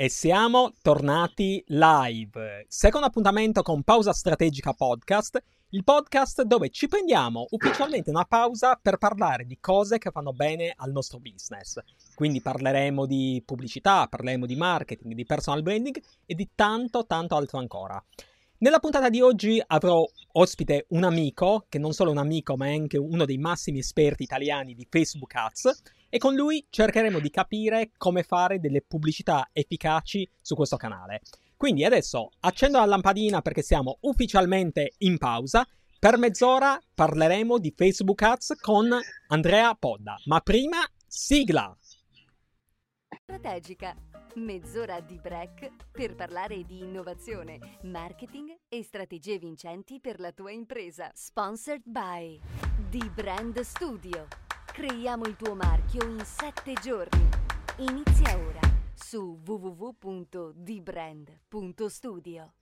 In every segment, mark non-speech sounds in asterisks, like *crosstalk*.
E siamo tornati live. Secondo appuntamento con Pausa Strategica Podcast, il podcast dove ci prendiamo ufficialmente una pausa per parlare di cose che fanno bene al nostro business. Quindi parleremo di pubblicità, parleremo di marketing, di personal branding e di tanto tanto altro ancora. Nella puntata di oggi avrò ospite un amico, che non solo è un amico, ma è anche uno dei massimi esperti italiani di Facebook Ads, e con lui cercheremo di capire come fare delle pubblicità efficaci su questo canale. Quindi adesso accendo la lampadina perché siamo ufficialmente in pausa. Per mezz'ora parleremo di Facebook Ads con Andrea Podda, ma prima sigla! Strategica Mezz'ora di break per parlare di innovazione, marketing e strategie vincenti per la tua impresa. Sponsored by The Brand Studio. Creiamo il tuo marchio in 7 giorni. Inizia ora su www.dbrand.studio.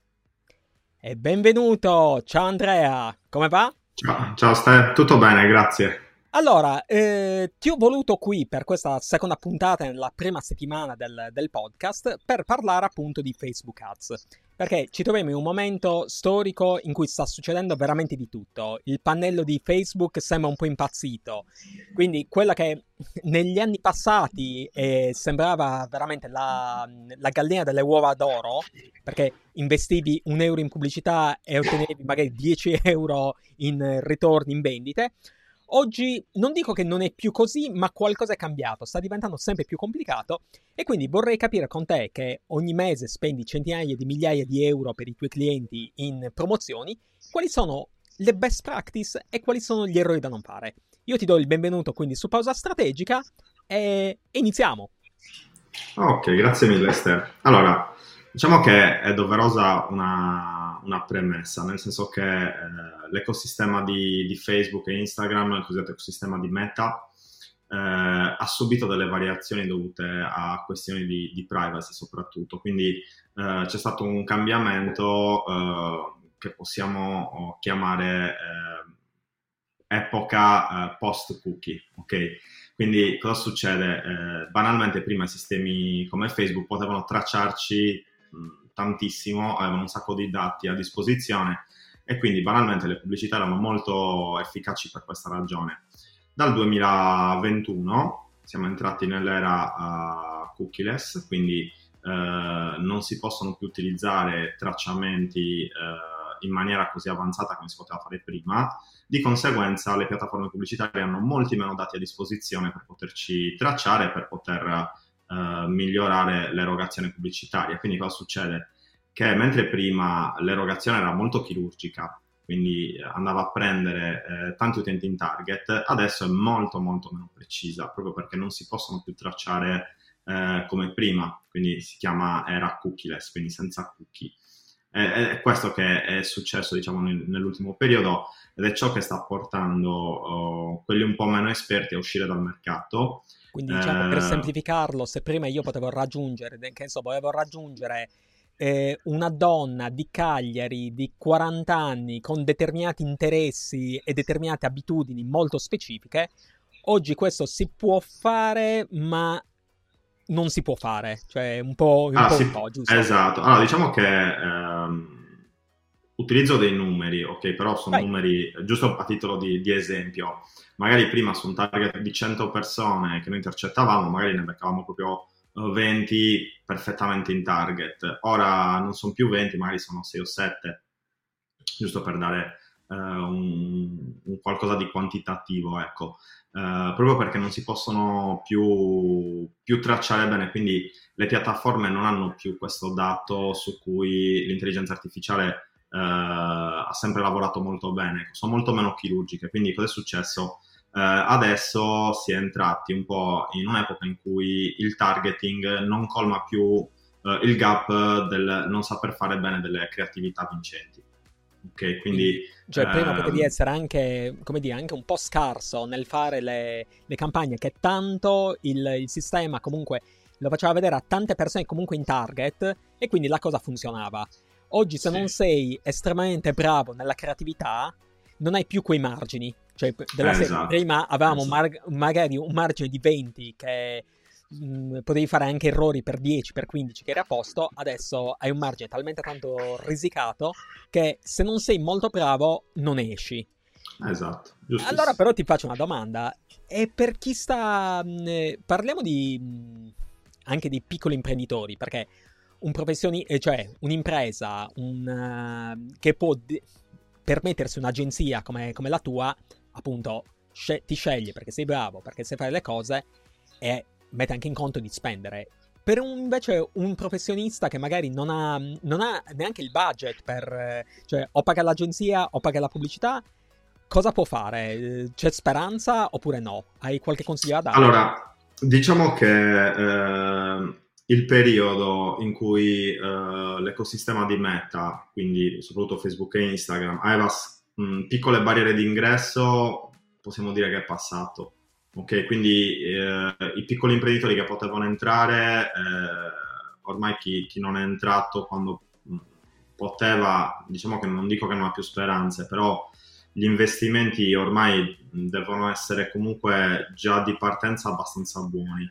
E benvenuto! Ciao Andrea, come va? Ciao, ciao Ste, tutto bene, grazie. Allora, eh, ti ho voluto qui per questa seconda puntata nella prima settimana del, del, podcast per parlare appunto di Facebook Ads. Perché ci troviamo in un momento storico in cui sta succedendo veramente di tutto. Il pannello di Facebook sembra un po' impazzito. Quindi quella che negli anni passati eh, sembrava veramente la, la gallina delle uova d'oro, perché investivi un euro in pubblicità e ottenevi magari 10 euro in ritorni in vendite Oggi non dico che non è più così, ma qualcosa è cambiato, sta diventando sempre più complicato e quindi vorrei capire con te che ogni mese spendi centinaia di migliaia di euro per i tuoi clienti in promozioni, quali sono le best practice e quali sono gli errori da non fare. Io ti do il benvenuto quindi su Pausa Strategica e iniziamo. Ok, grazie mille Esther. Allora, diciamo che è doverosa una una, premessa, nel senso che eh, l'ecosistema di, di, Facebook e Instagram, il cosiddetto ecosistema di Meta, eh, ha subito delle variazioni dovute a questioni di, di privacy soprattutto, quindi eh, c'è stato un cambiamento eh, che possiamo oh, chiamare eh, epoca eh, post cookie, ok? Quindi cosa succede? banalmente prima sistemi come Facebook potevano tracciarci tantissimo, avevano un sacco di dati a disposizione e quindi banalmente le pubblicità erano molto efficaci per questa ragione. Dal 2021 siamo entrati nell'era uh, cookieless, quindi uh, non si possono più utilizzare tracciamenti uh, in maniera così avanzata come si poteva fare prima. Di conseguenza le piattaforme pubblicitarie hanno molti meno dati a disposizione per poterci tracciare, per poter eh, migliorare l'erogazione pubblicitaria. Quindi cosa succede? Che mentre prima l'erogazione era molto chirurgica, quindi andava a prendere eh, tanti utenti in target, adesso è molto molto meno precisa, proprio perché non si possono più tracciare eh, come prima, quindi si chiama era cookieless, quindi senza cookie. È, questo che è successo diciamo, nell'ultimo periodo ed è ciò che sta portando oh, quelli un po' meno esperti a uscire dal mercato quindi diciamo eh... per semplificarlo, se prima io potevo raggiungere, che so, volevo raggiungere eh, una donna di Cagliari di 40 anni con determinati interessi e determinate abitudini molto specifiche, oggi questo si può fare, ma non si può fare, cioè un po', un ah, po', sì, un po' giusto? Esatto, allora diciamo che ehm, utilizzo dei numeri, ok, però sono Vai. numeri, giusto a titolo di, di, esempio, magari prima su un target di 100 persone che noi intercettavamo, magari ne beccavamo proprio 20 eh, perfettamente in target, ora non sono più 20, magari sono 6 o 7, giusto per dare uh, un, un, qualcosa di quantitativo, ecco. Uh, proprio perché non si possono più, più tracciare bene, quindi le piattaforme non hanno più questo dato su cui l'intelligenza artificiale eh, ha sempre lavorato molto bene, sono molto meno chirurgiche, quindi cosa è successo? Eh, adesso si è entrati un po' in un'epoca in cui il targeting non colma più eh, il gap del non saper fare bene delle creatività vincenti. Ok, quindi... Cioè, prima ehm... potevi essere anche, come dire, anche un po' scarso nel fare le, le campagne, che tanto il, il sistema comunque lo faceva vedere a tante persone comunque in target e quindi la cosa funzionava. Oggi se sì. non sei estremamente bravo nella creatività, non hai più quei margini. Cioè, della eh, serie, esatto. prima avevamo esatto. mar- magari un margine di 20 che mh, potevi fare anche errori per 10, per 15 che eri a posto, adesso hai un margine talmente tanto risicato che se non sei molto bravo non esci. Esatto. Allora però ti faccio una domanda, e per chi sta... Mh, parliamo di... Mh, anche di piccoli imprenditori, perché un professionista, eh, cioè un'impresa un, uh, che può de- permettersi un'agenzia come, come, la tua, appunto, sce- ti sceglie perché sei bravo, perché sai fare le cose e mette anche in conto di spendere. Per un, invece un professionista che magari non ha, non ha neanche il budget per... cioè o paga l'agenzia o paga la pubblicità, cosa può fare? C'è speranza oppure no? Hai qualche consiglio da dare? Allora, diciamo che eh, il periodo in cui eh, l'ecosistema di Meta, quindi soprattutto Facebook e Instagram, aveva mh, piccole barriere di ingresso, possiamo dire che è passato. Ok, quindi eh, i piccoli imprenditori che potevano entrare, eh, ormai chi, chi, non è entrato quando poteva, diciamo che non dico che non ha più speranze, però gli investimenti ormai devono essere comunque già di partenza abbastanza buoni.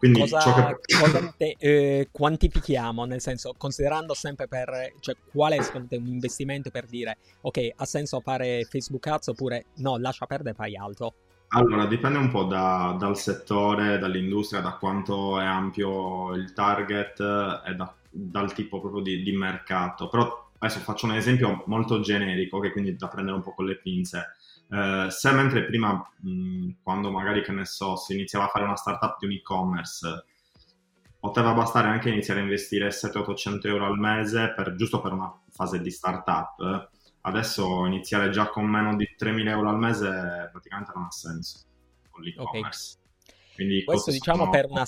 Quindi cosa, che... *laughs* cosa te, eh, quantifichiamo, nel senso, considerando sempre per, cioè, qual è secondo te un investimento per dire, ok, ha senso fare Facebook Ads oppure no, lascia perdere e fai altro? Allora, dipende un po' da, dal settore, dall'industria, da quanto è ampio il target e da, dal tipo proprio di, di, mercato. Però adesso faccio un esempio molto generico, che quindi da prendere un po' con le pinze. Eh, se mentre prima, mh, quando magari, che ne so, si iniziava a fare una startup di un e-commerce, poteva bastare anche iniziare a investire 700-800 euro al mese per, giusto per una fase di startup, adesso iniziare già con meno di 3.000 euro al mese praticamente non ha senso con l'e-commerce. Okay. Quindi questo diciamo sono... per una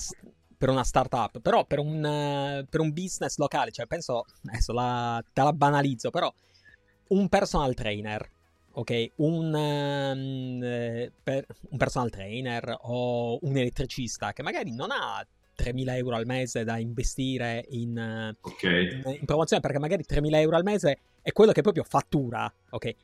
per una startup, però per un, uh, per un business locale, cioè penso, adesso la, te la banalizzo, però un personal trainer ok? Un, um, per, un personal trainer o un elettricista che magari non ha 3.000 euro al mese da investire in, okay. in, in, promozione, perché magari 3.000 euro al mese è quello che proprio fattura, ok?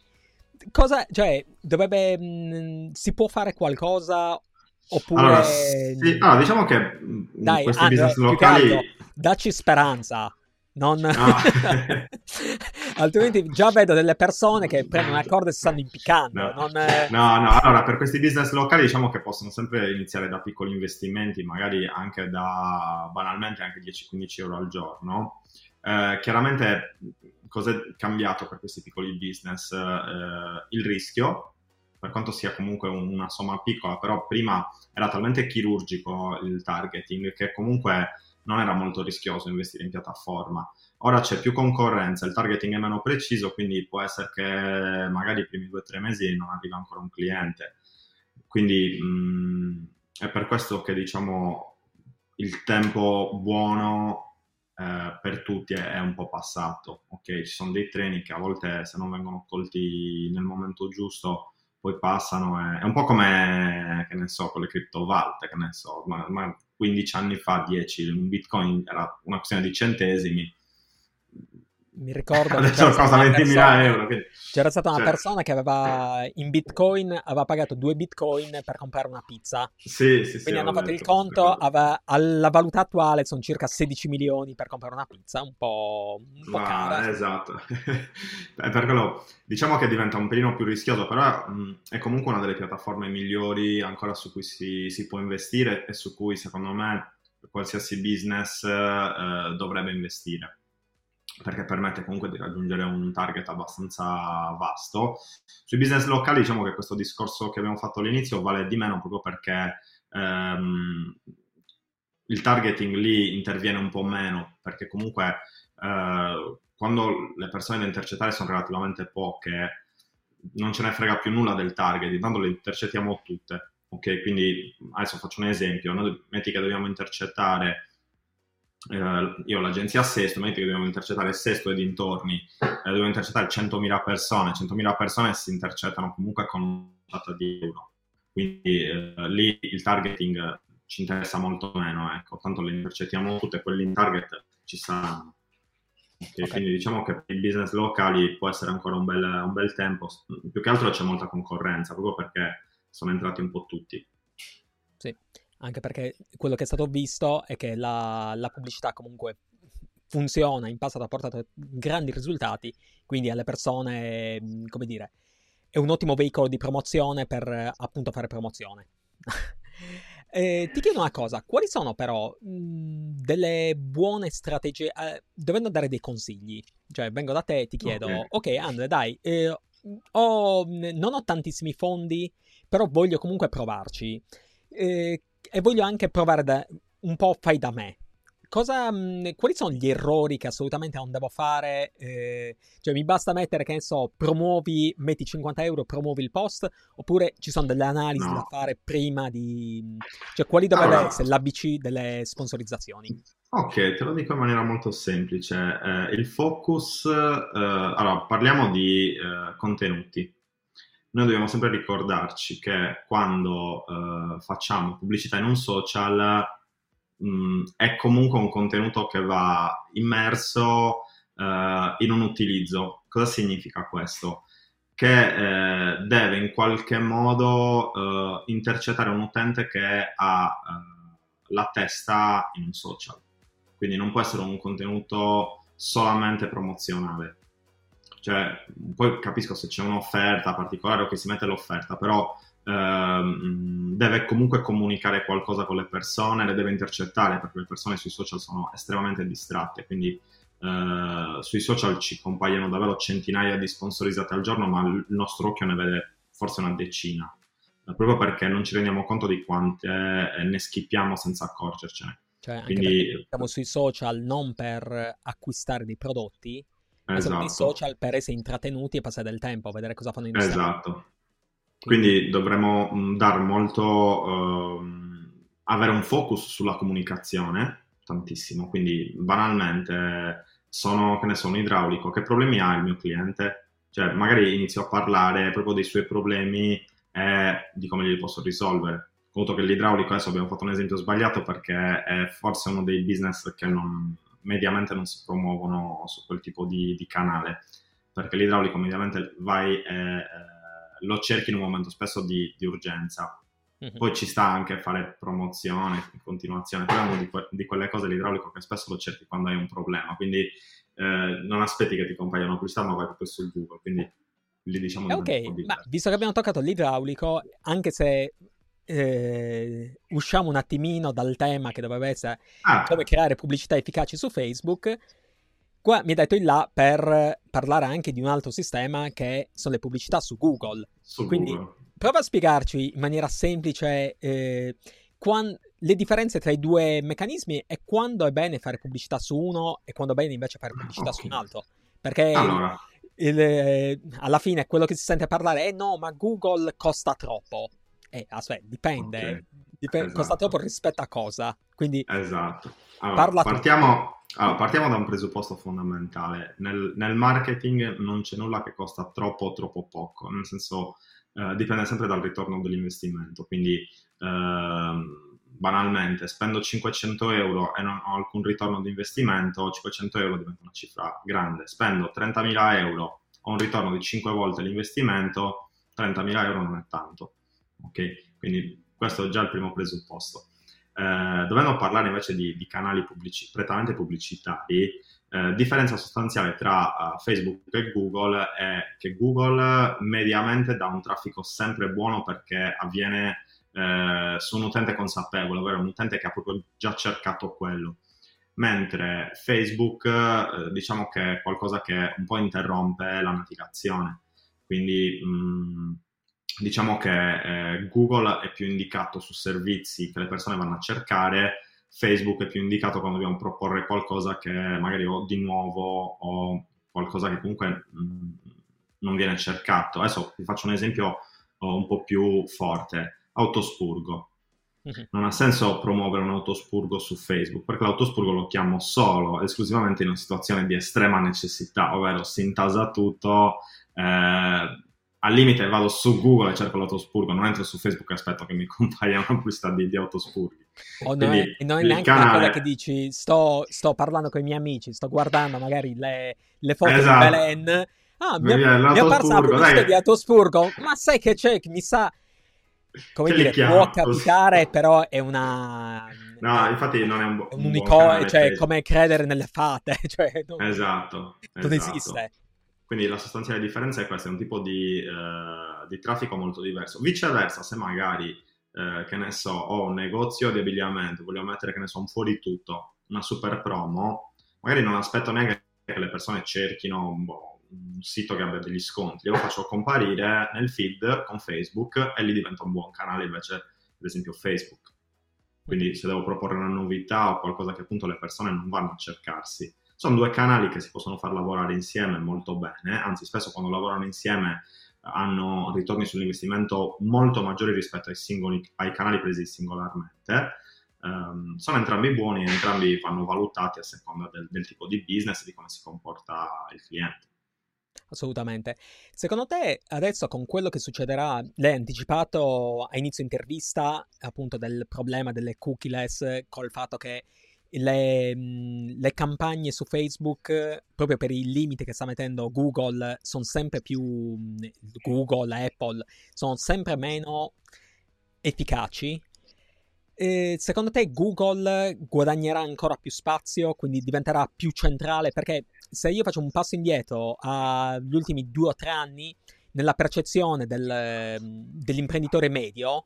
Cosa, cioè, dovrebbe, mh, si può fare qualcosa oppure... Allora, sì, allora diciamo che Dai, questi ah, business locali... Altro, dacci speranza, non... Ah. *laughs* Altrimenti già vedo delle persone che prendono una corda e si stanno impiccando. No. Non... no, no, allora per questi business locali diciamo che possono sempre iniziare da piccoli investimenti, magari anche da banalmente anche 10-15 euro al giorno. Eh, chiaramente cosa è cambiato per questi piccoli business? Eh, il rischio, per quanto sia comunque una somma piccola, però prima era talmente chirurgico il targeting che comunque non era molto rischioso investire in piattaforma. Ora c'è più concorrenza, il targeting è meno preciso, quindi può essere che magari i primi due o tre mesi non arriva ancora un cliente. Quindi mh, è per questo che diciamo il tempo buono eh, per tutti è, è, un po' passato. Ok, ci sono dei treni che a volte se non vengono colti nel momento giusto poi passano. È, è un po' come, che ne so, con le criptovalte, che ne so, ma, ma 15 anni fa, 10, un bitcoin era una questione di centesimi, mi ricordo adesso costa 20.000 euro quindi... c'era stata una cioè... persona che aveva in bitcoin aveva pagato 2 bitcoin per comprare una pizza. Sì, sì, quindi hanno fatto il conto aveva, alla valuta attuale sono circa 16 milioni per comprare una pizza un po', un po Ma, cara. esatto. *laughs* Per quello diciamo che diventa un pelino più rischioso però mh, è comunque una delle piattaforme migliori ancora su cui si, si può investire e su cui secondo me qualsiasi business eh, dovrebbe investire perché permette comunque di raggiungere un target abbastanza vasto. Sui business locali diciamo che questo discorso che abbiamo fatto all'inizio vale di meno proprio perché ehm, il targeting lì interviene un po' meno, perché comunque eh, quando le persone da intercettare sono relativamente poche, non ce ne frega più nulla del target, intanto le intercettiamo tutte. Ok, quindi adesso faccio un esempio, noi metti che dobbiamo intercettare eh, io l'agenzia Sesto, metti che dobbiamo intercettare Sesto e dintorni, eh, dobbiamo intercettare 100.000 persone, 100.000 persone si intercettano comunque con un data di euro, quindi eh, lì il targeting ci interessa molto meno, ecco, tanto le intercettiamo tutte, quelli in target ci saranno. Okay. Quindi diciamo che per i business locali può essere ancora un bel, un bel tempo, più che altro c'è molta concorrenza, proprio perché sono entrati un po' tutti. Sì. Anche perché quello che è stato visto è che la, la pubblicità comunque funziona, in passato ha portato grandi risultati, quindi alle persone, mm, come dire, è un ottimo veicolo di promozione per appunto fare promozione. *laughs* eh, ti chiedo una cosa, quali sono però mh, mm, delle buone strategie, eh, dovendo dare dei consigli, cioè vengo da te e ti chiedo, ok, okay Andre dai, eh, ho, non ho tantissimi fondi, però voglio comunque provarci. Eh, e voglio anche provare da, un po' fai da me, cosa, mh, mm, quali sono gli errori che assolutamente non devo fare? Eh, cioè, mi basta mettere, che ne so, promuovi, metti 50 euro, promuovi il post, oppure ci sono delle analisi no. da fare prima di... Cioè, quali dovrebbe allora, essere l'ABC delle sponsorizzazioni? Ok, te lo dico in maniera molto semplice. Eh, il focus, eh, allora, parliamo di eh, contenuti. Noi dobbiamo sempre ricordarci che quando eh, facciamo pubblicità in un social mh, è comunque un contenuto che va immerso uh, in un utilizzo. Cosa significa questo? Che eh, deve in qualche modo uh, intercettare un utente che ha uh, la testa in un social. Quindi non può essere un contenuto solamente promozionale. Cioè, poi capisco se c'è un'offerta particolare o che si mette l'offerta, però Ehm, deve comunque comunicare qualcosa con le persone, le deve intercettare perché le persone sui social sono estremamente distratte, quindi uh, sui social ci compaiono davvero centinaia di sponsorizzate al giorno, ma il nostro occhio ne vede forse una decina, uh, proprio perché non ci rendiamo conto di quante ne schippiamo senza accorgercene. Cioè, Quindi siamo sui social non per acquistare dei prodotti, esatto. sui social per essere intrattenuti e passare del tempo, vedere cosa fanno i nostri Esatto. Quindi dovremmo mm, dare molto, ehm, avere un focus sulla comunicazione, tantissimo. Quindi banalmente sono, che ne so, un idraulico, che problemi ha il mio cliente? Cioè magari inizio a parlare proprio dei suoi problemi e di come li posso risolvere. Conto che l'idraulico, adesso abbiamo fatto un esempio sbagliato perché è forse uno dei business che non, mediamente non si promuovono su quel tipo di, di canale, perché l'idraulico mediamente vai e lo cerchi in un momento spesso di, di urgenza. Mm-hmm. Poi ci sta anche fare promozione in continuazione, parliamo di, que- di, quelle cose l'idraulico che spesso lo cerchi quando hai un problema, quindi eh, non aspetti che ti compaiano pubblicità, ma vai proprio su Google, quindi lì diciamo... Eh, ok, ma visto che abbiamo toccato l'idraulico, anche se eh, usciamo un attimino dal tema che dovrebbe essere ah. come creare pubblicità efficaci su Facebook, Qua mi hai detto il là per parlare anche di un altro sistema che sono le pubblicità su Google. Su Quindi Google. prova a spiegarci in maniera semplice eh, quan- le differenze tra i due meccanismi e quando è bene fare pubblicità su uno e quando è bene invece fare pubblicità okay. su un altro. Perché allora. il, eh, alla fine quello che si sente parlare è no, ma Google costa troppo. Eh, aspetta, dipende. Okay. Dip- esatto. Costa troppo rispetto a cosa. Quindi esatto. Allora, partiamo, allora, partiamo da un presupposto fondamentale. Nel, nel, marketing non c'è nulla che costa troppo o troppo poco, nel senso eh, dipende sempre dal ritorno dell'investimento. Quindi eh, banalmente spendo 500 euro e non ho alcun ritorno di investimento, 500 euro diventa una cifra grande. Spendo 30.000 euro, ho un ritorno di 5 volte l'investimento, 30.000 euro non è tanto. Ok? Quindi questo è già il primo presupposto. Eh, dovendo parlare invece di, di canali pubblici, prettamente pubblicitari, eh, differenza sostanziale tra uh, Facebook e Google è che Google mediamente dà un traffico sempre buono perché avviene eh, su un utente consapevole, ovvero un utente che ha proprio già cercato quello. Mentre Facebook eh, diciamo che è qualcosa che un po' interrompe la navigazione. Quindi mh, mm, diciamo che eh, Google è più indicato su servizi che le persone vanno a cercare, Facebook è più indicato quando dobbiamo proporre qualcosa che magari ho di nuovo o qualcosa che comunque mh, mm, non viene cercato. Adesso vi faccio un esempio oh, un po' più forte, autospurgo. Mhm. Non ha senso promuovere un autospurgo su Facebook perché l'autospurgo lo chiamo solo, esclusivamente in una situazione di estrema necessità, ovvero si intasa tutto, eh, al limite vado su Google e cerco l'autospurgo, non entro su Facebook e aspetto che mi *laughs* compaia una pubblicità di, di autospurghi. O non è, non è neanche canale... una cosa che dici sto, sto, parlando con i miei amici, sto guardando magari le, le foto esatto. di Belen. Ah, mi, mi, mi è apparsa la pubblicità di autospurgo, ma sai che c'è, mi sa... come dire, può capitare, però è una... No, infatti non è un, bu- un unico, cioè come credere nelle fate, *laughs* cioè non, esatto, non esatto. esiste. Quindi la sostanziale differenza è questa, è un tipo di, uh, di traffico molto diverso. Viceversa, se magari, uh, che ne so, ho un negozio di abbigliamento, voglio mettere, che ne so, un fuori tutto, una super promo, magari non aspetto neanche che le persone cerchino un, un sito che abbia degli sconti, lo faccio comparire nel feed con Facebook e lì diventa un buon canale invece, ad esempio, Facebook. Quindi se devo proporre una novità o qualcosa che appunto le persone non vanno a cercarsi. Sono due canali che si possono far lavorare insieme molto bene, anzi spesso quando lavorano insieme hanno ritorni sull'investimento molto maggiori rispetto ai, singoli, ai canali presi singolarmente Um, sono entrambi buoni, entrambi vanno valutati a seconda del, del tipo di business e di come si comporta il cliente. Assolutamente. Secondo te, adesso con quello che succederà, lei ha anticipato a inizio intervista appunto del problema delle cookieless col fatto che le, le, campagne su Facebook, proprio per il limite che sta mettendo Google, sono sempre più Google, Apple, sono sempre meno efficaci eh, secondo te Google guadagnerà ancora più spazio, quindi diventerà più centrale? Perché se io faccio un passo indietro agli ultimi due o tre anni, nella percezione del, dell'imprenditore medio,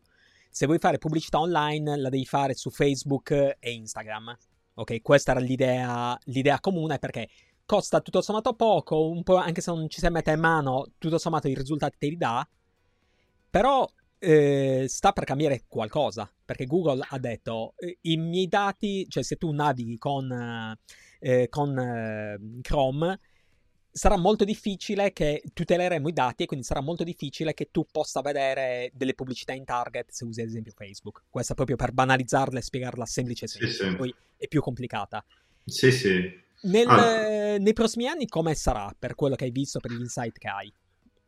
se vuoi fare pubblicità online la devi fare su Facebook e Instagram. Ok, questa era l'idea, l'idea comune perché costa tutto sommato poco, un po' anche se non ci si mette in mano, tutto sommato i risultati te li dà. Però eh, sta per cambiare qualcosa, perché Google ha detto eh, i miei dati, cioè se tu navighi con, eh, con eh, Chrome, sarà molto difficile che tuteleremo i dati e quindi sarà molto difficile che tu possa vedere delle pubblicità in target se usi ad esempio Facebook. Questa proprio per banalizzarla e spiegarla semplice, semplice. Sì, sì. poi è più complicata. Sì, sì. Nel, ah. Nei prossimi anni come sarà per quello che hai visto, per l'insight che hai?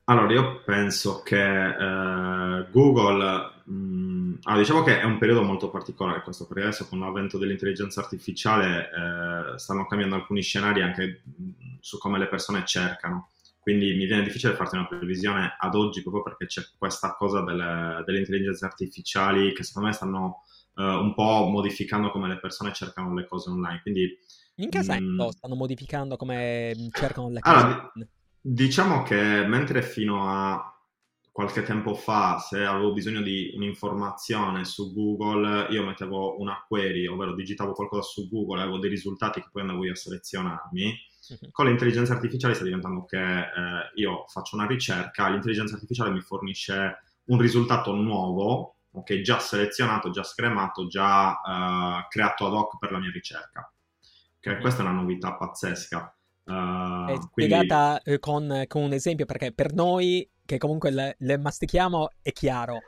Allora, io penso che eh, Google, mh, mm, allora, diciamo che è un periodo molto particolare questo, perché adesso con l'avvento dell'intelligenza artificiale eh, stanno cambiando alcuni scenari anche mm, su come le persone cercano. Quindi mi viene difficile farti una previsione ad oggi proprio perché c'è questa cosa delle, delle intelligenze artificiali che secondo me stanno uh, un po' modificando come le persone cercano le cose online. Quindi, In che senso mm, stanno modificando come cercano le cose? Allora, Diciamo che mentre fino a qualche tempo fa, se avevo bisogno di un'informazione su Google, io mettevo una query, ovvero digitavo qualcosa su Google, avevo dei risultati che poi andavo io a selezionarmi. Uh-huh. Con l'intelligenza artificiale sta diventando che eh, io faccio una ricerca, l'intelligenza artificiale mi fornisce un risultato nuovo, ok, già selezionato, già scremato, già eh, creato ad hoc per la mia ricerca. Okay, questa è una novità pazzesca. Uh, è spiegata quindi... con, con, un esempio perché per noi che comunque le, le, mastichiamo è chiaro.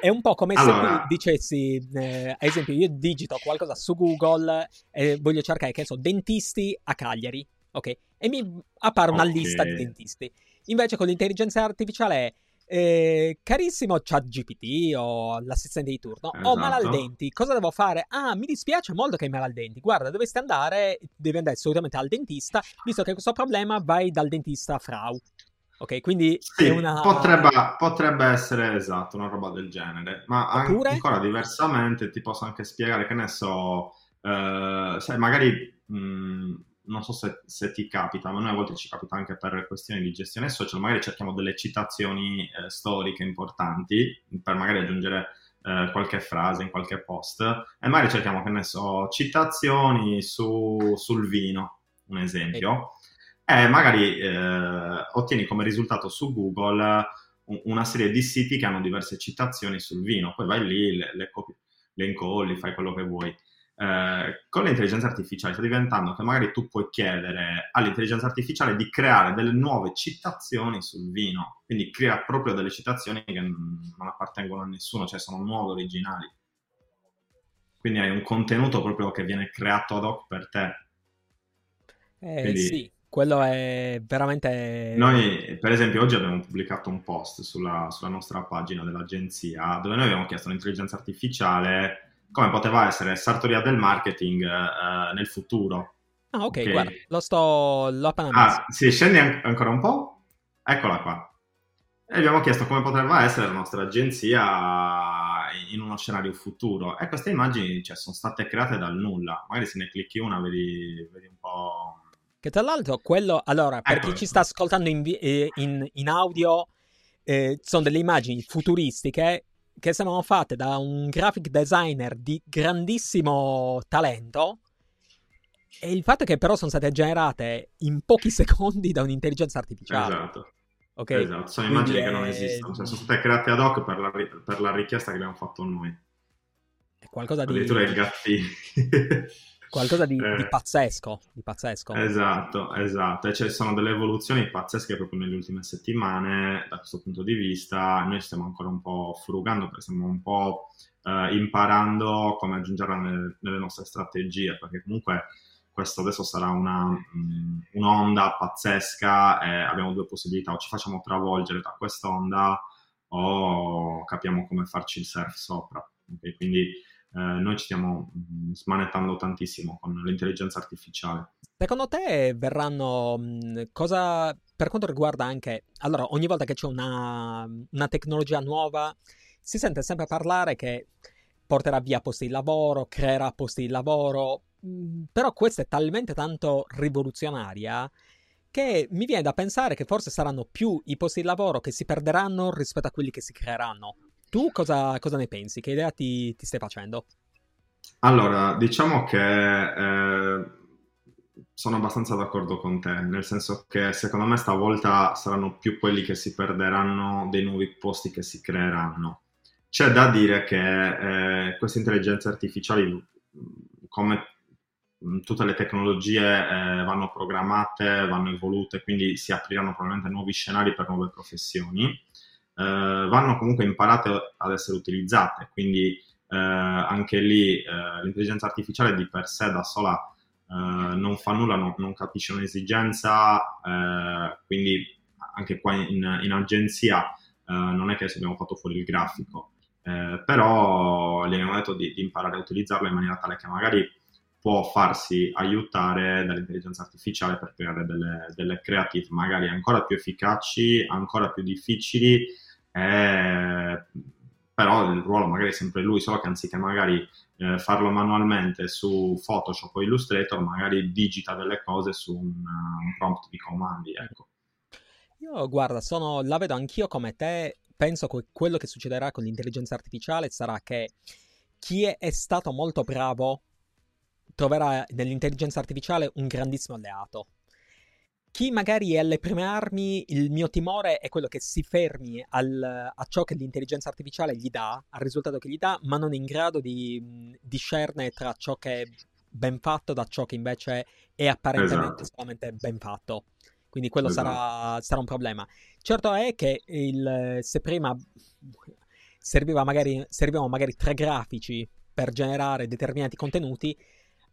È un po' come allora... se tu dicessi, eh, ad esempio, io digito qualcosa su Google e voglio cercare, che so, dentisti a Cagliari, ok? E mi appare una okay. lista di dentisti. Invece con l'intelligenza artificiale è eh, carissimo chat GPT o l'assistente di turno, esatto. ho male al denti, cosa devo fare? Ah, mi dispiace molto che hai male al denti, guarda, dovresti andare, devi andare assolutamente al dentista, visto che questo problema vai dal dentista Frau. Ok, quindi sì, una... potrebbe, potrebbe, essere esatto, una roba del genere, ma Oppure... ancora diversamente ti posso anche spiegare che ne so, eh, sai, magari... Mh, non so se, se, ti capita, ma noi a volte ci capita anche per questioni di gestione social, magari cerchiamo delle citazioni eh, storiche importanti per magari aggiungere eh, qualche frase in qualche post e magari cerchiamo, che ne so, citazioni su, sul vino, un esempio, e magari eh, ottieni come risultato su Google una serie di siti che hanno diverse citazioni sul vino, poi vai lì, le, le, copi, le incolli, fai quello che vuoi. Eh, con l'intelligenza artificiale sta diventando che magari tu puoi chiedere all'intelligenza artificiale di creare delle nuove citazioni sul vino, quindi crea proprio delle citazioni che non appartengono a nessuno, cioè sono nuove, originali. Quindi hai un contenuto proprio che viene creato ad hoc per te. Eh, quindi... Sì, quello è veramente... Noi, per esempio, oggi abbiamo pubblicato un post sulla, sulla nostra pagina dell'agenzia dove noi abbiamo chiesto all'intelligenza artificiale come poteva essere sartoria del marketing uh, nel futuro. Ah, ok, okay. guarda, lo sto... l'ho appena messo. Ah, sì, scendi an- ancora un po'? Eccola qua. E abbiamo chiesto come potrebbe essere la nostra agenzia in uno scenario futuro. E queste immagini cioè, sono state create dal nulla. Magari se ne clicchi una vedi, vedi un po'. Che tra l'altro quello, allora, per chi ci sta ascoltando in, eh, in, in audio, eh, sono delle immagini futuristiche che sembrano fatte da un graphic designer di grandissimo talento. E il fatto è che però sono state generate in pochi *laughs* secondi da un'intelligenza artificiale. Esatto. Okay? Esatto, sono Quindi immagini è... che non esistono, cioè, sono state create ad hoc per la, per la richiesta che abbiamo fatto noi. È qualcosa di... Addirittura il gattino. *laughs* qualcosa di, eh. di, pazzesco, di, pazzesco, Esatto, esatto. E ci sono delle evoluzioni pazzesche proprio nelle ultime settimane da questo punto di vista. Noi stiamo ancora un po' frugando perché stiamo un po' eh, imparando come aggiungerla nelle, nelle, nostre strategie, perché comunque questo adesso sarà una, um, un'onda pazzesca e abbiamo due possibilità, o ci facciamo travolgere da quest'onda o capiamo come farci il surf sopra. Okay? Quindi noi ci stiamo mm, smanettando tantissimo con l'intelligenza artificiale. Secondo te verranno mm, cosa per quanto riguarda anche allora ogni volta che c'è una, una tecnologia nuova si sente sempre parlare che porterà via posti di lavoro, creerà posti di lavoro, mm, però questa è talmente tanto rivoluzionaria che mi viene da pensare che forse saranno più i posti di lavoro che si perderanno rispetto a quelli che si creeranno. Tu cosa, cosa ne pensi? Che idea ti, ti, stai facendo? Allora, diciamo che eh, sono abbastanza d'accordo con te, nel senso che secondo me stavolta saranno più quelli che si perderanno dei nuovi posti che si creeranno. C'è da dire che eh, queste intelligenze artificiali, come tutte le tecnologie, eh, vanno programmate, vanno evolute, quindi si apriranno probabilmente nuovi scenari per nuove professioni vanno comunque imparate ad essere utilizzate, quindi eh, anche lì eh, l'intelligenza artificiale di per sé da sola eh, non fa nulla, non, non capisce un'esigenza, eh, quindi anche qua in, in agenzia non è che abbiamo fatto fuori il grafico, però gli abbiamo detto di, di imparare a utilizzarlo in maniera tale che magari può farsi aiutare dall'intelligenza artificiale per creare delle, delle, creative magari ancora più efficaci, ancora più difficili eh, però il ruolo magari è sempre lui, solo che anziché magari eh, farlo manualmente su Photoshop o Illustrator, magari digita delle cose su un, un prompt di comandi, ecco. Io guarda, sono, la vedo anch'io come te, penso che quello che succederà con l'intelligenza artificiale sarà che chi è, è stato molto bravo troverà nell'intelligenza artificiale un grandissimo alleato chi magari è alle prime armi, il mio timore è quello che si fermi al, a ciò che l'intelligenza artificiale gli dà, al risultato che gli dà, ma non è in grado di discernere tra ciò che è ben fatto da ciò che invece è apparentemente esatto. solamente ben fatto. Quindi quello esatto. sarà, sarà, un problema. Certo è che il, se prima serviva magari, servivano magari tre grafici per generare determinati contenuti,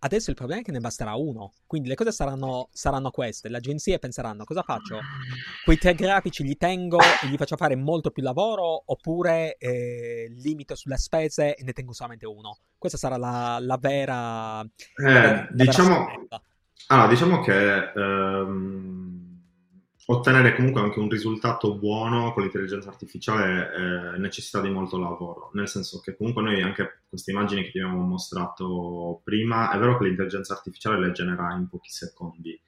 Adesso il problema è che ne basterà uno, quindi le cose saranno, saranno queste. Le agenzie penseranno cosa faccio? Quei tre grafici li tengo e gli faccio fare molto più lavoro oppure eh, limito sulle spese e ne tengo solamente uno. Questa sarà la, la vera... Eh, la vera diciamo, allora, diciamo che... Um ottenere comunque anche un risultato buono con l'intelligenza artificiale eh, necessita di molto lavoro, nel senso che comunque noi anche queste immagini che ti abbiamo mostrato prima, è vero che l'intelligenza artificiale le genera in pochi secondi,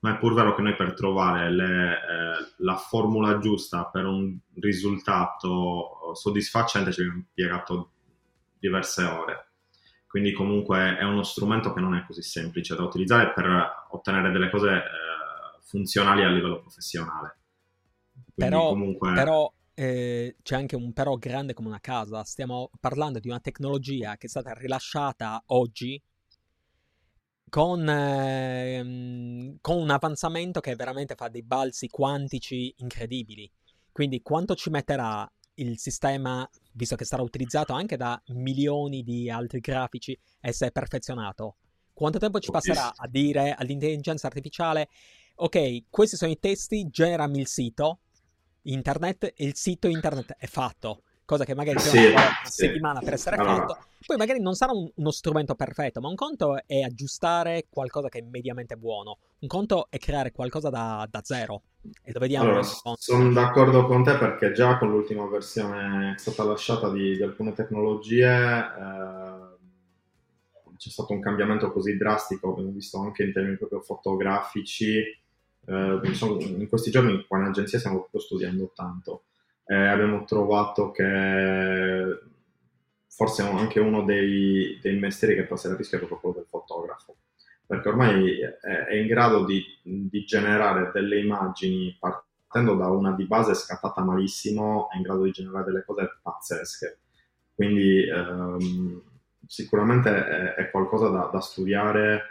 ma è pur vero che noi per trovare le, eh, la formula giusta per un risultato soddisfacente ci abbiamo impiegato diverse ore. Quindi comunque è uno strumento che non è così semplice da utilizzare per ottenere delle cose eh, funzionali a livello professionale. Quindi però, comunque... però eh, c'è anche un però grande come una casa. Stiamo parlando di una tecnologia che è stata rilasciata oggi con, eh, con un avanzamento che veramente fa dei balzi quantici incredibili. Quindi quanto ci metterà il sistema, visto che sarà utilizzato anche da milioni di altri grafici, essere perfezionato? Quanto tempo ci passerà a dire all'intelligenza artificiale ok, questi sono i testi, generami il sito internet e il sito internet è fatto. cosa che magari sì, una sì. settimana per essere allora. fatto, poi magari non sarà un, uno strumento perfetto, ma un conto è aggiustare qualcosa che è mediamente buono, un conto è creare qualcosa da, da zero. E lo vediamo. Allora, sono d'accordo con te perché già con l'ultima versione è stata lasciata di, di alcune tecnologie. Eh, c'è stato un cambiamento così drastico, abbiamo visto anche in termini proprio fotografici. Eh, in questi giorni qua in agenzia stiamo proprio studiando tanto. Eh, abbiamo trovato che forse anche uno dei, dei mestieri che può essere a rischio è proprio quello del fotografo, perché ormai è, è in grado di, di, generare delle immagini partendo da una di base scattata malissimo, è in grado di generare delle cose pazzesche. Quindi ehm, sicuramente è, è qualcosa da, da studiare,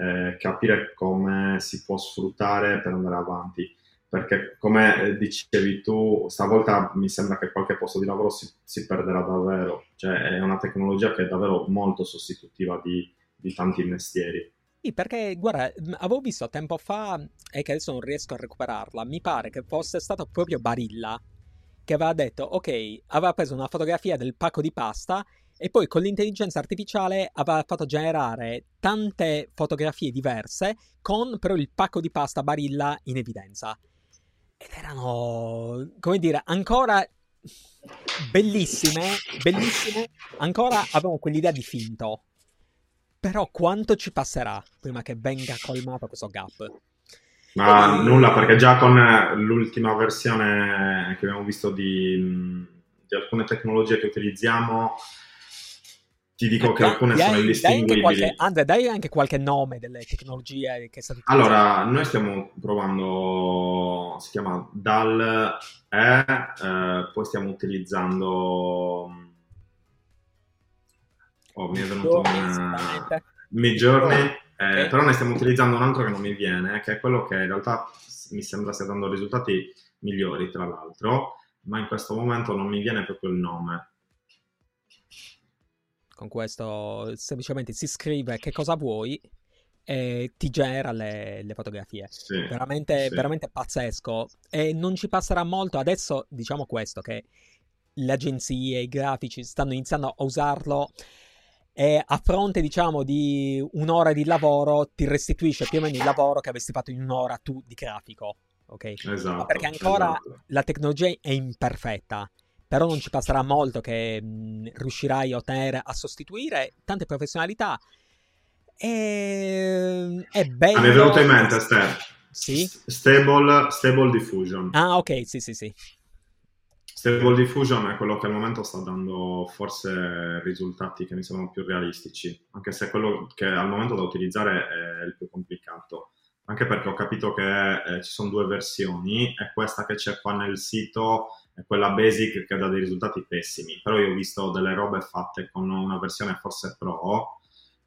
eh, capire come si può sfruttare per andare avanti. Perché, come eh, dicevi tu, stavolta mi sembra che qualche posto di lavoro si, si perderà davvero. Cioè, è una tecnologia che è davvero molto sostitutiva di, di tanti mestieri. Sì, perché guarda, avevo visto tempo fa e che adesso non riesco a recuperarla. Mi pare che fosse stato proprio Barilla che aveva detto: Ok, aveva preso una fotografia del pacco di pasta e poi con l'intelligenza artificiale aveva fatto generare tante fotografie diverse con però il pacco di pasta Barilla in evidenza. Ed erano, come dire, ancora bellissime, bellissime, ancora avevano quell'idea di finto. Però quanto ci passerà prima che venga colmato questo gap? Ma e... nulla, perché già con l'ultima versione che abbiamo visto di, di alcune tecnologie che utilizziamo, ti dico che alcune dai, sono indistinguibili. Qualche, Andre, dai anche qualche nome delle tecnologie che state utilizzando. Allora, noi stiamo provando, si chiama DAL E, eh, poi stiamo utilizzando... Oh, mi è venuto un... Midjourney, eh, però ne stiamo utilizzando un altro che non mi viene, che è quello che in realtà mi sembra stia dando risultati migliori, tra l'altro, ma in questo momento non mi viene proprio il nome con questo semplicemente si scrive che cosa vuoi e ti genera le, le fotografie. Sì, veramente, sì. veramente pazzesco. E non ci passerà molto. Adesso diciamo questo, che le agenzie, i grafici stanno iniziando a usarlo e a fronte, diciamo, di un'ora di lavoro ti restituisce più o meno il lavoro che avresti fatto in un'ora tu di grafico. Ok? Esatto, perché ancora esatto. la tecnologia è imperfetta però non ci passerà molto che mh, riuscirai a ottenere a sostituire tante professionalità. E... È bello. Mi è venuto in mente, Steph. Sì? Stable, stable Diffusion. Ah, ok, sì, sì, sì. Stable Diffusion è quello che al momento sta dando forse risultati che mi sembrano più realistici, anche se quello che al momento da utilizzare è il più complicato. Anche perché ho capito che eh, ci sono due versioni e questa che c'è qua nel sito è quella basic che dà dei risultati pessimi, però io ho visto delle robe fatte con una versione forse pro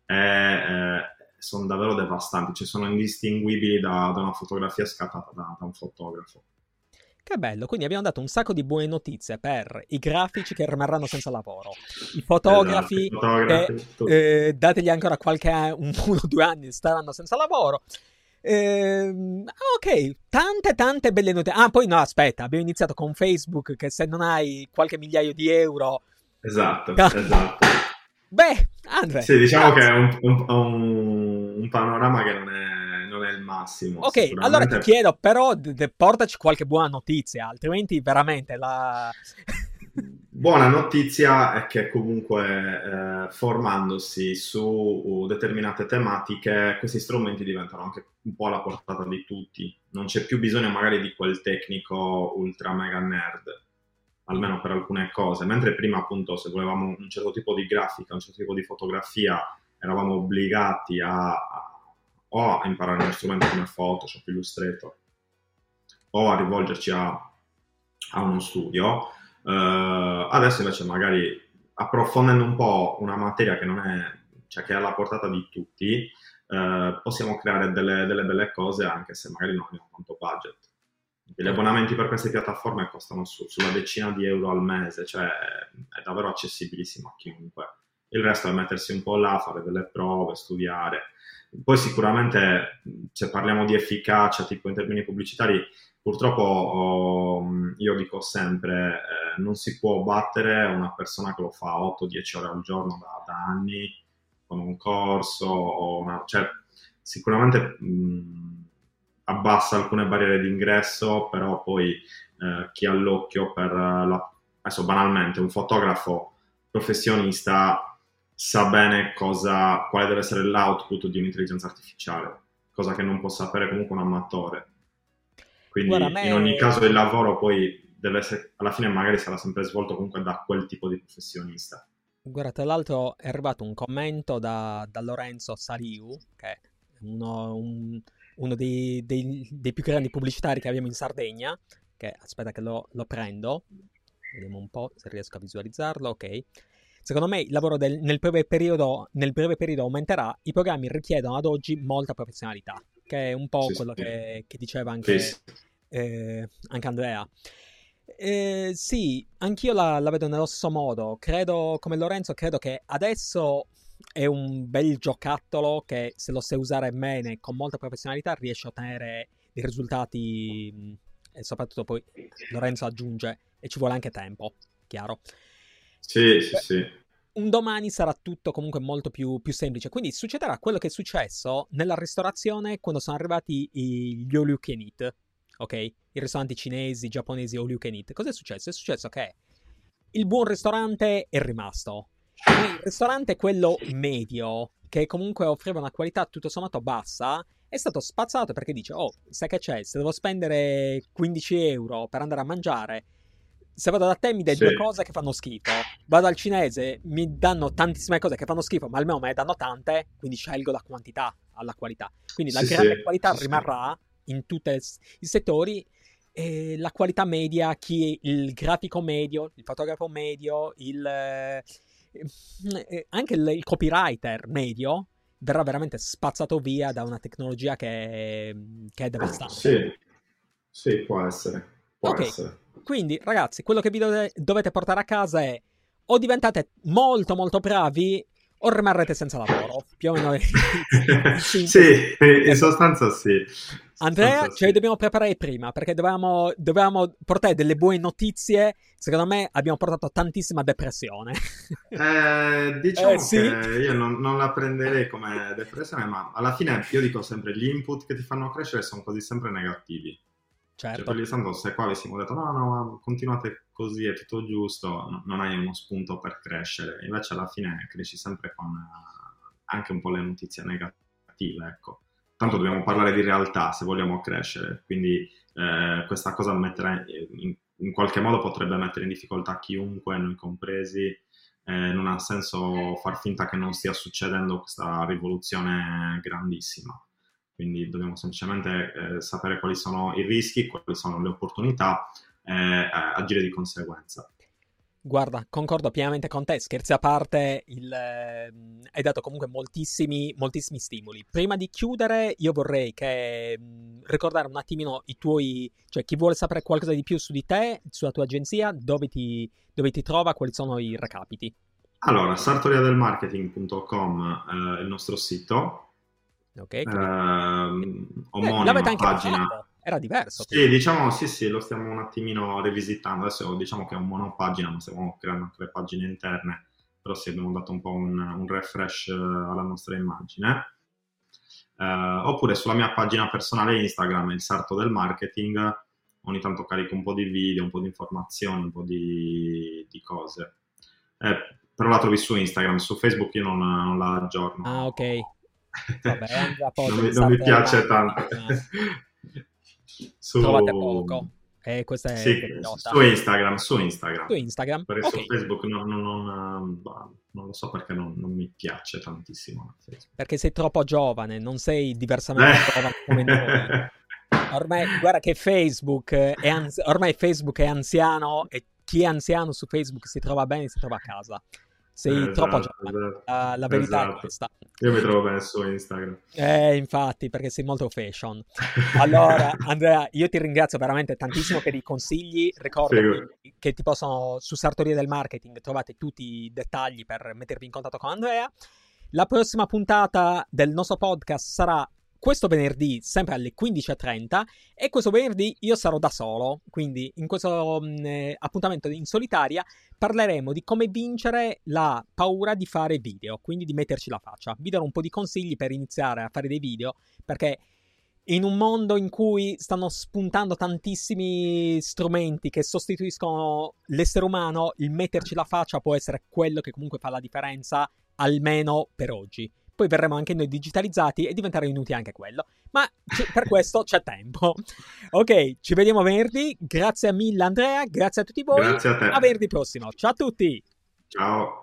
e eh, sono davvero devastanti, cioè sono indistinguibili da, da una fotografia scattata da, da un fotografo. Che bello, quindi abbiamo dato un sacco di buone notizie per i grafici che rimarranno senza lavoro, i fotografi, esatto, i fotografi che eh, dategli ancora qualche *laughs* uno o due anni staranno senza lavoro Ehm, ok, tante tante belle notizie. Ah, poi no, aspetta, abbiamo iniziato con Facebook che se non hai qualche migliaio di euro... Esatto, ah. esatto. Beh, Andre. Sì, diciamo grazie. che è un, un, un, panorama che non è, non è il massimo. Ok, allora ti chiedo, però, d- d- portaci qualche buona notizia, altrimenti veramente la... Buona notizia è che comunque eh, formandosi su uh, determinate tematiche questi strumenti diventano anche un po' alla portata di tutti. Non c'è più bisogno magari di quel tecnico ultra mega nerd, almeno per alcune cose. Mentre prima appunto se volevamo un certo tipo di grafica, un certo tipo di fotografia, eravamo obbligati a, o a imparare uno strumento come Photoshop, Illustrator, o a rivolgerci a, a uno studio Uh, adesso invece magari approfondendo un po' una materia che non è, cioè che è alla portata di tutti, uh, possiamo creare delle, delle, belle cose anche se magari non abbiamo tanto budget. Gli abbonamenti per queste piattaforme costano su, sulla decina di euro al mese, cioè è davvero accessibilissimo a chiunque. il resto è mettersi un po' là, fare delle prove, studiare. Poi sicuramente se parliamo di efficacia, tipo in termini pubblicitari, purtroppo oh, io dico sempre, eh, non si può battere una persona che lo fa 8-10 ore al giorno da, da anni con un corso, una, cioè sicuramente mh, abbassa alcune barriere d'ingresso, però poi eh, chi ha l'occhio per la, adesso banalmente un fotografo professionista sa bene cosa, quale deve essere l'output di un'intelligenza artificiale, cosa che non può sapere comunque un amatore. Quindi Guarda, in ogni caso il lavoro poi deve essere, alla fine magari sarà sempre svolto comunque da quel tipo di professionista. Guarda, tra l'altro è arrivato un commento da, da Lorenzo Saliu, che è uno, un, uno dei, dei, dei, più grandi pubblicitari che abbiamo in Sardegna, che aspetta che lo, lo prendo, vediamo un po' se riesco a visualizzarlo, ok. Secondo me il lavoro del, nel, breve periodo, nel, breve periodo, aumenterà, i programmi richiedono ad oggi molta professionalità, che è un po' sì, quello sì. Che, che, diceva anche, sì. eh, anche Andrea. Eh, sì, anch'io la, la, vedo nello stesso modo. Credo, come Lorenzo, credo che adesso è un bel giocattolo che se lo sai usare bene, con molta professionalità, riesce a ottenere dei risultati. E soprattutto poi Lorenzo aggiunge, e ci vuole anche tempo, chiaro. Sì, sì, sì. Un domani sarà tutto comunque molto più, più, semplice. Quindi succederà quello che è successo nella ristorazione quando sono arrivati gli all you can eat, ok? I ristoranti cinesi, giapponesi all you can eat. Cosa è successo? È successo che il buon ristorante è rimasto. Ma il ristorante, quello medio, che comunque offriva una qualità tutto sommato bassa, è stato spazzato perché dice, oh, sai che c'è, se devo spendere 15 euro per andare a mangiare se vado da te mi dai sì. due cose che fanno schifo. Vado al cinese, mi danno tantissime cose che fanno schifo, ma almeno me ne danno tante, quindi scelgo la quantità alla qualità. Quindi la sì, grande sì. qualità rimarrà in tutti i settori e la qualità media, chi il grafico medio, il fotografo medio, il, eh, anche il, il, copywriter medio verrà veramente spazzato via da una tecnologia che, che è devastante. Sì, sì, può essere. Può okay. essere. Quindi, ragazzi, quello che vi dovete, dovete portare a casa è o diventate molto molto bravi o rimarrete senza lavoro. Più o meno. *laughs* sì, in sostanza sì. Andrea, ce li dobbiamo preparare prima perché dovevamo, dovevamo, portare delle buone notizie. Secondo me abbiamo portato tantissima depressione. Eh, diciamo eh, sì? che io non, non, la prenderei come depressione, ma alla fine io dico sempre gli input che ti fanno crescere sono quasi sempre negativi. Certo. Cioè, per se qua avessimo detto no, no, continuate così, è tutto giusto, no, non hai uno spunto per crescere. Invece alla fine cresci sempre con uh, anche un po' le notizie negative, ecco. Tanto dobbiamo parlare di realtà se vogliamo crescere, quindi eh, questa cosa metterà in, in, qualche modo potrebbe mettere in difficoltà chiunque, noi compresi. Eh, non ha senso far finta che non stia succedendo questa rivoluzione grandissima quindi dobbiamo semplicemente eh, sapere quali sono i rischi, quali sono le opportunità e eh, agire di conseguenza. Guarda, concordo pienamente con te, scherzi a parte, il, eh, hai dato comunque moltissimi, moltissimi, stimoli. Prima di chiudere, io vorrei che, mh, mm, ricordare un attimino i tuoi, cioè chi vuole sapere qualcosa di più su di te, sulla tua agenzia, dove ti, dove ti trova, quali sono i recapiti. Allora, sartoriadelmarketing.com è il nostro sito, Ok. Eh, omonima eh, pagina. Era diverso. Sì, diciamo, sì, sì, lo stiamo un attimino rivisitando. Adesso diciamo che è un monopagina, ma stiamo creando anche le pagine interne. Però sì, abbiamo dato un po' un, un refresh eh, alla nostra immagine. Eh, oppure sulla mia pagina personale Instagram, il sarto del marketing, ogni tanto carico un po' di video, un po' di informazioni, un po' di, di cose. Eh, però la trovi su Instagram, su Facebook io non, non la aggiorno. Ah, ok. Vabbè, *laughs* non, mi, non mi piace tanto. *laughs* su... Trovate poco. Eh, questa è sì, su Instagram, su Instagram. Su Instagram. Per okay. su Facebook non, non, non, non, lo so perché non, mi piace tantissimo. Perché sei troppo giovane, non sei diversamente eh. giovane come noi. *laughs* Ormai, guarda che Facebook è, anzi- ormai Facebook è anziano e chi è anziano su Facebook si trova bene, si trova a casa. Sei esatto, troppo giovane. Esatto, la, la, verità esatto. è questa. Io mi trovo bene su Instagram. Eh, infatti, perché sei molto fashion. Allora, *laughs* Andrea, io ti ringrazio veramente tantissimo per i consigli. Ricordo che ti possono, su Sartoria del Marketing, trovate tutti i dettagli per mettervi in contatto con Andrea. La prossima puntata del nostro podcast sarà questo venerdì, sempre alle 15.30, e questo venerdì io sarò da solo, quindi in questo mh, mm, eh, appuntamento in solitaria parleremo di come vincere la paura di fare video, quindi di metterci la faccia. Vi darò un po' di consigli per iniziare a fare dei video, perché in un mondo in cui stanno spuntando tantissimi strumenti che sostituiscono l'essere umano, il metterci la faccia può essere quello che comunque fa la differenza, almeno per oggi poi verremo anche noi digitalizzati e diventerà inutile anche quello. Ma c- per questo c'è tempo. Ok, ci vediamo venerdì. Grazie mille Andrea, grazie a tutti voi. Grazie a te. A venerdì prossimo. Ciao a tutti. Ciao.